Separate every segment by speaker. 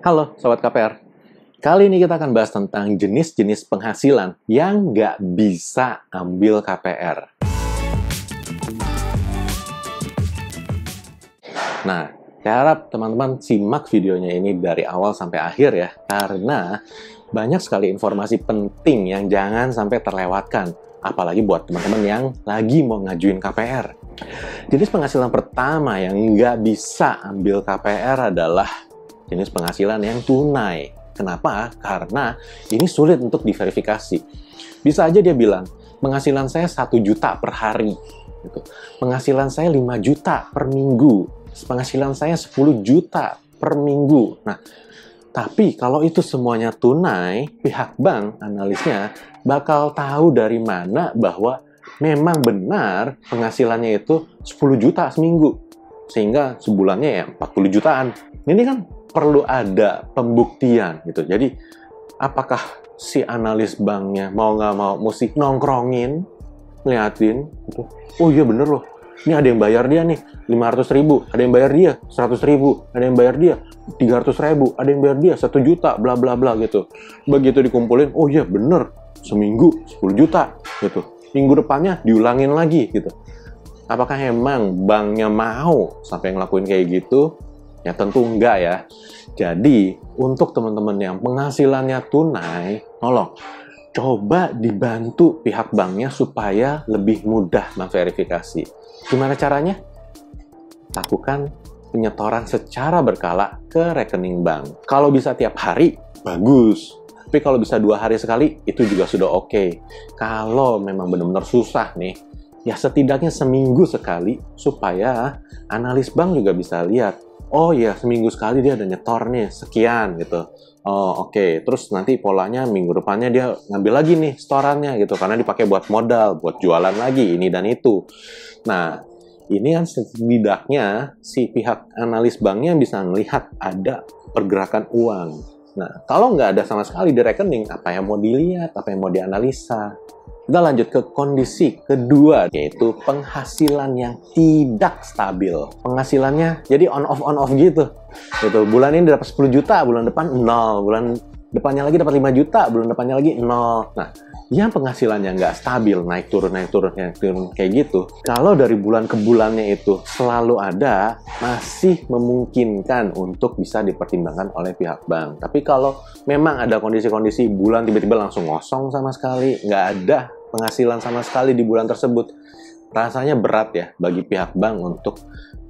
Speaker 1: Halo Sobat KPR. Kali ini kita akan bahas tentang jenis-jenis penghasilan yang nggak bisa ambil KPR. Nah, saya harap teman-teman simak videonya ini dari awal sampai akhir ya, karena banyak sekali informasi penting yang jangan sampai terlewatkan, apalagi buat teman-teman yang lagi mau ngajuin KPR. Jenis penghasilan pertama yang nggak bisa ambil KPR adalah jenis penghasilan yang tunai. Kenapa? Karena ini sulit untuk diverifikasi. Bisa aja dia bilang, penghasilan saya 1 juta per hari. Gitu. Penghasilan saya 5 juta per minggu. Penghasilan saya 10 juta per minggu. Nah, tapi kalau itu semuanya tunai, pihak bank analisnya bakal tahu dari mana bahwa memang benar penghasilannya itu 10 juta seminggu. Sehingga sebulannya ya 40 jutaan. Ini kan perlu ada pembuktian gitu. Jadi apakah si analis banknya mau nggak mau mesti nongkrongin, ngeliatin gitu. Oh iya bener loh. Ini ada yang bayar dia nih 500 ribu, ada yang bayar dia 100 ribu, ada yang bayar dia 300 ribu, ada yang bayar dia 1 juta, bla bla bla gitu. Begitu dikumpulin, oh iya bener, seminggu 10 juta gitu. Minggu depannya diulangin lagi gitu. Apakah emang banknya mau sampai ngelakuin kayak gitu? Ya tentu enggak ya. Jadi, untuk teman-teman yang penghasilannya tunai, tolong coba dibantu pihak banknya supaya lebih mudah memverifikasi. Gimana caranya? Lakukan penyetoran secara berkala ke rekening bank. Kalau bisa tiap hari, bagus. Tapi kalau bisa dua hari sekali, itu juga sudah oke. Okay. Kalau memang benar-benar susah nih, ya setidaknya seminggu sekali supaya analis bank juga bisa lihat oh ya seminggu sekali dia ada nyetor nih sekian gitu. Oh oke. Okay. terus nanti polanya minggu depannya dia ngambil lagi nih setorannya gitu karena dipakai buat modal buat jualan lagi ini dan itu. Nah ini kan setidaknya si pihak analis banknya bisa melihat ada pergerakan uang. Nah kalau nggak ada sama sekali di rekening apa yang mau dilihat apa yang mau dianalisa kita lanjut ke kondisi kedua, yaitu penghasilan yang tidak stabil. Penghasilannya jadi on off on off gitu. Gitu. Bulan ini dapat 10 juta, bulan depan nol, bulan depannya lagi dapat 5 juta, bulan depannya lagi nol. Nah, yang penghasilannya nggak stabil, naik turun, naik turun, naik turun, kayak gitu. Kalau dari bulan ke bulannya itu selalu ada, masih memungkinkan untuk bisa dipertimbangkan oleh pihak bank. Tapi kalau memang ada kondisi-kondisi bulan tiba-tiba langsung ngosong sama sekali, nggak ada penghasilan sama sekali di bulan tersebut, rasanya berat ya bagi pihak bank untuk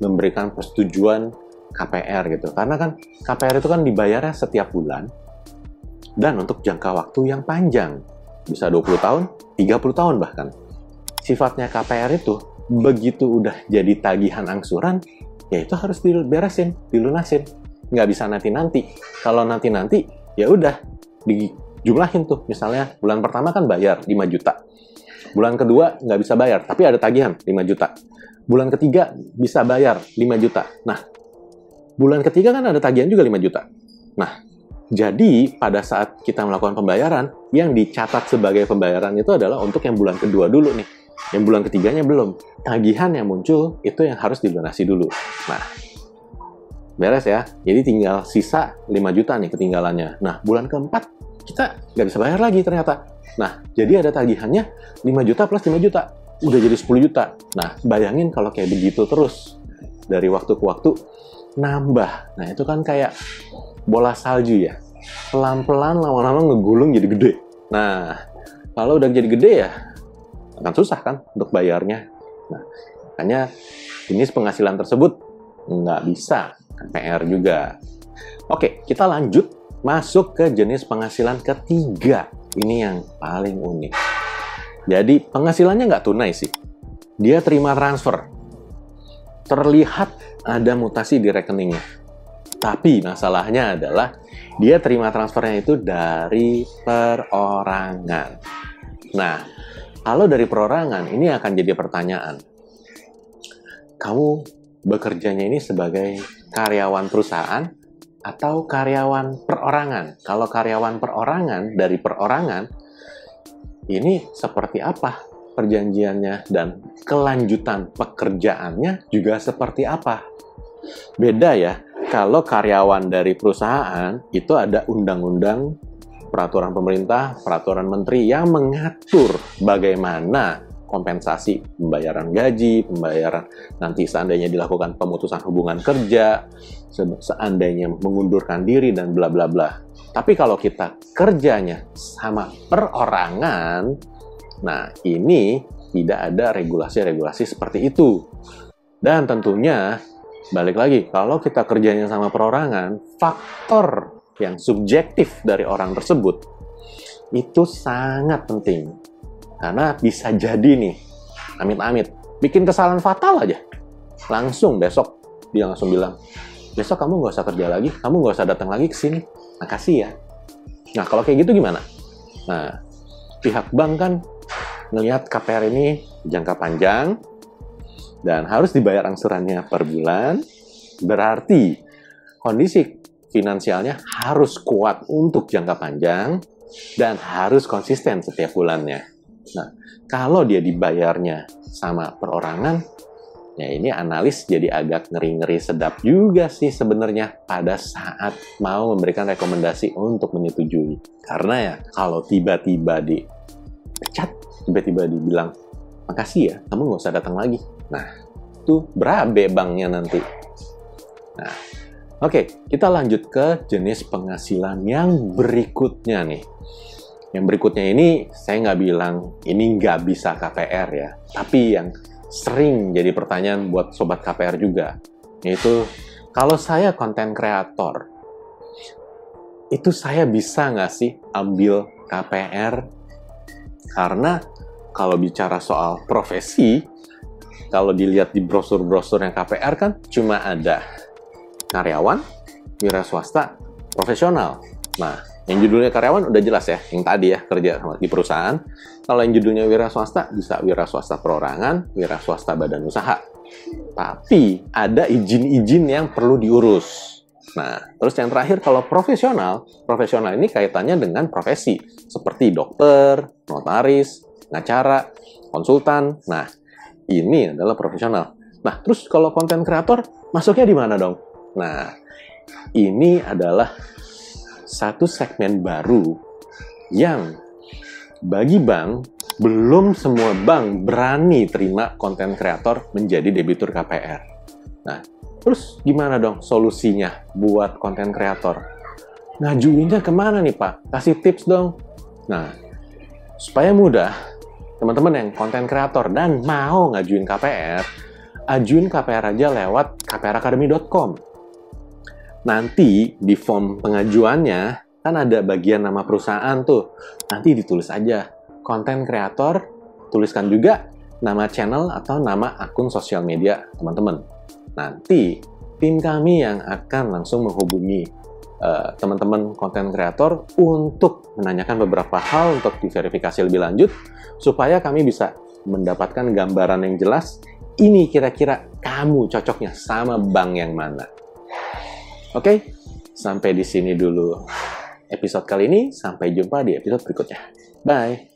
Speaker 1: memberikan persetujuan KPR gitu. Karena kan KPR itu kan dibayarnya setiap bulan dan untuk jangka waktu yang panjang. Bisa 20 tahun, 30 tahun bahkan. Sifatnya KPR itu begitu udah jadi tagihan angsuran, ya itu harus diberesin, dilunasin. Nggak bisa nanti-nanti. Kalau nanti-nanti, ya udah dijumlahin tuh. Misalnya bulan pertama kan bayar 5 juta. Bulan kedua nggak bisa bayar, tapi ada tagihan 5 juta. Bulan ketiga bisa bayar 5 juta. Nah, bulan ketiga kan ada tagihan juga 5 juta. Nah, jadi pada saat kita melakukan pembayaran, yang dicatat sebagai pembayaran itu adalah untuk yang bulan kedua dulu nih. Yang bulan ketiganya belum. Tagihan yang muncul itu yang harus dilunasi dulu. Nah, beres ya. Jadi tinggal sisa 5 juta nih ketinggalannya. Nah, bulan keempat kita nggak bisa bayar lagi ternyata. Nah, jadi ada tagihannya 5 juta plus 5 juta. Udah jadi 10 juta. Nah, bayangin kalau kayak begitu terus. Dari waktu ke waktu, nambah. Nah, itu kan kayak bola salju ya. Pelan-pelan lama-lama ngegulung jadi gede. Nah, kalau udah jadi gede ya, akan susah kan untuk bayarnya. Nah, makanya jenis penghasilan tersebut nggak bisa PR juga. Oke, kita lanjut masuk ke jenis penghasilan ketiga ini yang paling unik. Jadi penghasilannya nggak tunai sih. Dia terima transfer. Terlihat ada mutasi di rekeningnya. Tapi masalahnya adalah dia terima transfernya itu dari perorangan. Nah, kalau dari perorangan ini akan jadi pertanyaan. Kamu bekerjanya ini sebagai karyawan perusahaan atau karyawan perorangan. Kalau karyawan perorangan dari perorangan, ini seperti apa perjanjiannya dan kelanjutan pekerjaannya juga seperti apa. Beda ya, kalau karyawan dari perusahaan itu ada undang-undang peraturan pemerintah, peraturan menteri yang mengatur bagaimana kompensasi pembayaran gaji, pembayaran nanti seandainya dilakukan pemutusan hubungan kerja, seandainya mengundurkan diri dan bla bla bla. Tapi kalau kita kerjanya sama perorangan, nah ini tidak ada regulasi-regulasi seperti itu. Dan tentunya balik lagi, kalau kita kerjanya sama perorangan, faktor yang subjektif dari orang tersebut itu sangat penting. Karena bisa jadi nih, amit-amit, bikin kesalahan fatal aja. Langsung besok dia langsung bilang, besok kamu nggak usah kerja lagi, kamu nggak usah datang lagi ke sini. Makasih ya. Nah, kalau kayak gitu gimana? Nah, pihak bank kan ngelihat KPR ini jangka panjang dan harus dibayar angsurannya per bulan, berarti kondisi finansialnya harus kuat untuk jangka panjang dan harus konsisten setiap bulannya. Nah, kalau dia dibayarnya sama perorangan, Ya ini analis jadi agak ngeri-ngeri sedap juga sih sebenarnya pada saat mau memberikan rekomendasi untuk menyetujui. Karena ya kalau tiba-tiba dipecat, tiba-tiba dibilang makasih ya, kamu nggak usah datang lagi. Nah, itu berabe banknya nanti. Nah, oke, okay, kita lanjut ke jenis penghasilan yang berikutnya nih. Yang berikutnya ini saya nggak bilang ini nggak bisa KPR ya, tapi yang sering jadi pertanyaan buat sobat KPR juga, yaitu kalau saya konten kreator, itu saya bisa nggak sih ambil KPR? Karena kalau bicara soal profesi, kalau dilihat di brosur-brosur yang KPR kan cuma ada karyawan, wira swasta, profesional. Nah, yang judulnya karyawan udah jelas ya, yang tadi ya kerja di perusahaan. Kalau yang judulnya wira swasta bisa wira swasta perorangan, wira swasta badan usaha. Tapi ada izin-izin yang perlu diurus. Nah, terus yang terakhir kalau profesional, profesional ini kaitannya dengan profesi seperti dokter, notaris, pengacara, konsultan. Nah, ini adalah profesional. Nah, terus kalau konten kreator masuknya di mana dong? Nah, ini adalah satu segmen baru yang bagi bank belum semua bank berani terima konten kreator menjadi debitur KPR. Nah, terus gimana dong solusinya buat konten kreator? Ngajuinnya ke mana nih Pak? Kasih tips dong. Nah, supaya mudah, teman-teman yang konten kreator dan mau ngajuin KPR, ajuin KPR aja lewat kpracademy.com nanti di form pengajuannya kan ada bagian nama perusahaan tuh. Nanti ditulis aja konten kreator, tuliskan juga nama channel atau nama akun sosial media teman-teman. Nanti tim kami yang akan langsung menghubungi uh, teman-teman konten kreator untuk menanyakan beberapa hal untuk diverifikasi lebih lanjut supaya kami bisa mendapatkan gambaran yang jelas ini kira-kira kamu cocoknya sama bank yang mana. Oke, sampai di sini dulu episode kali ini. Sampai jumpa di episode berikutnya. Bye.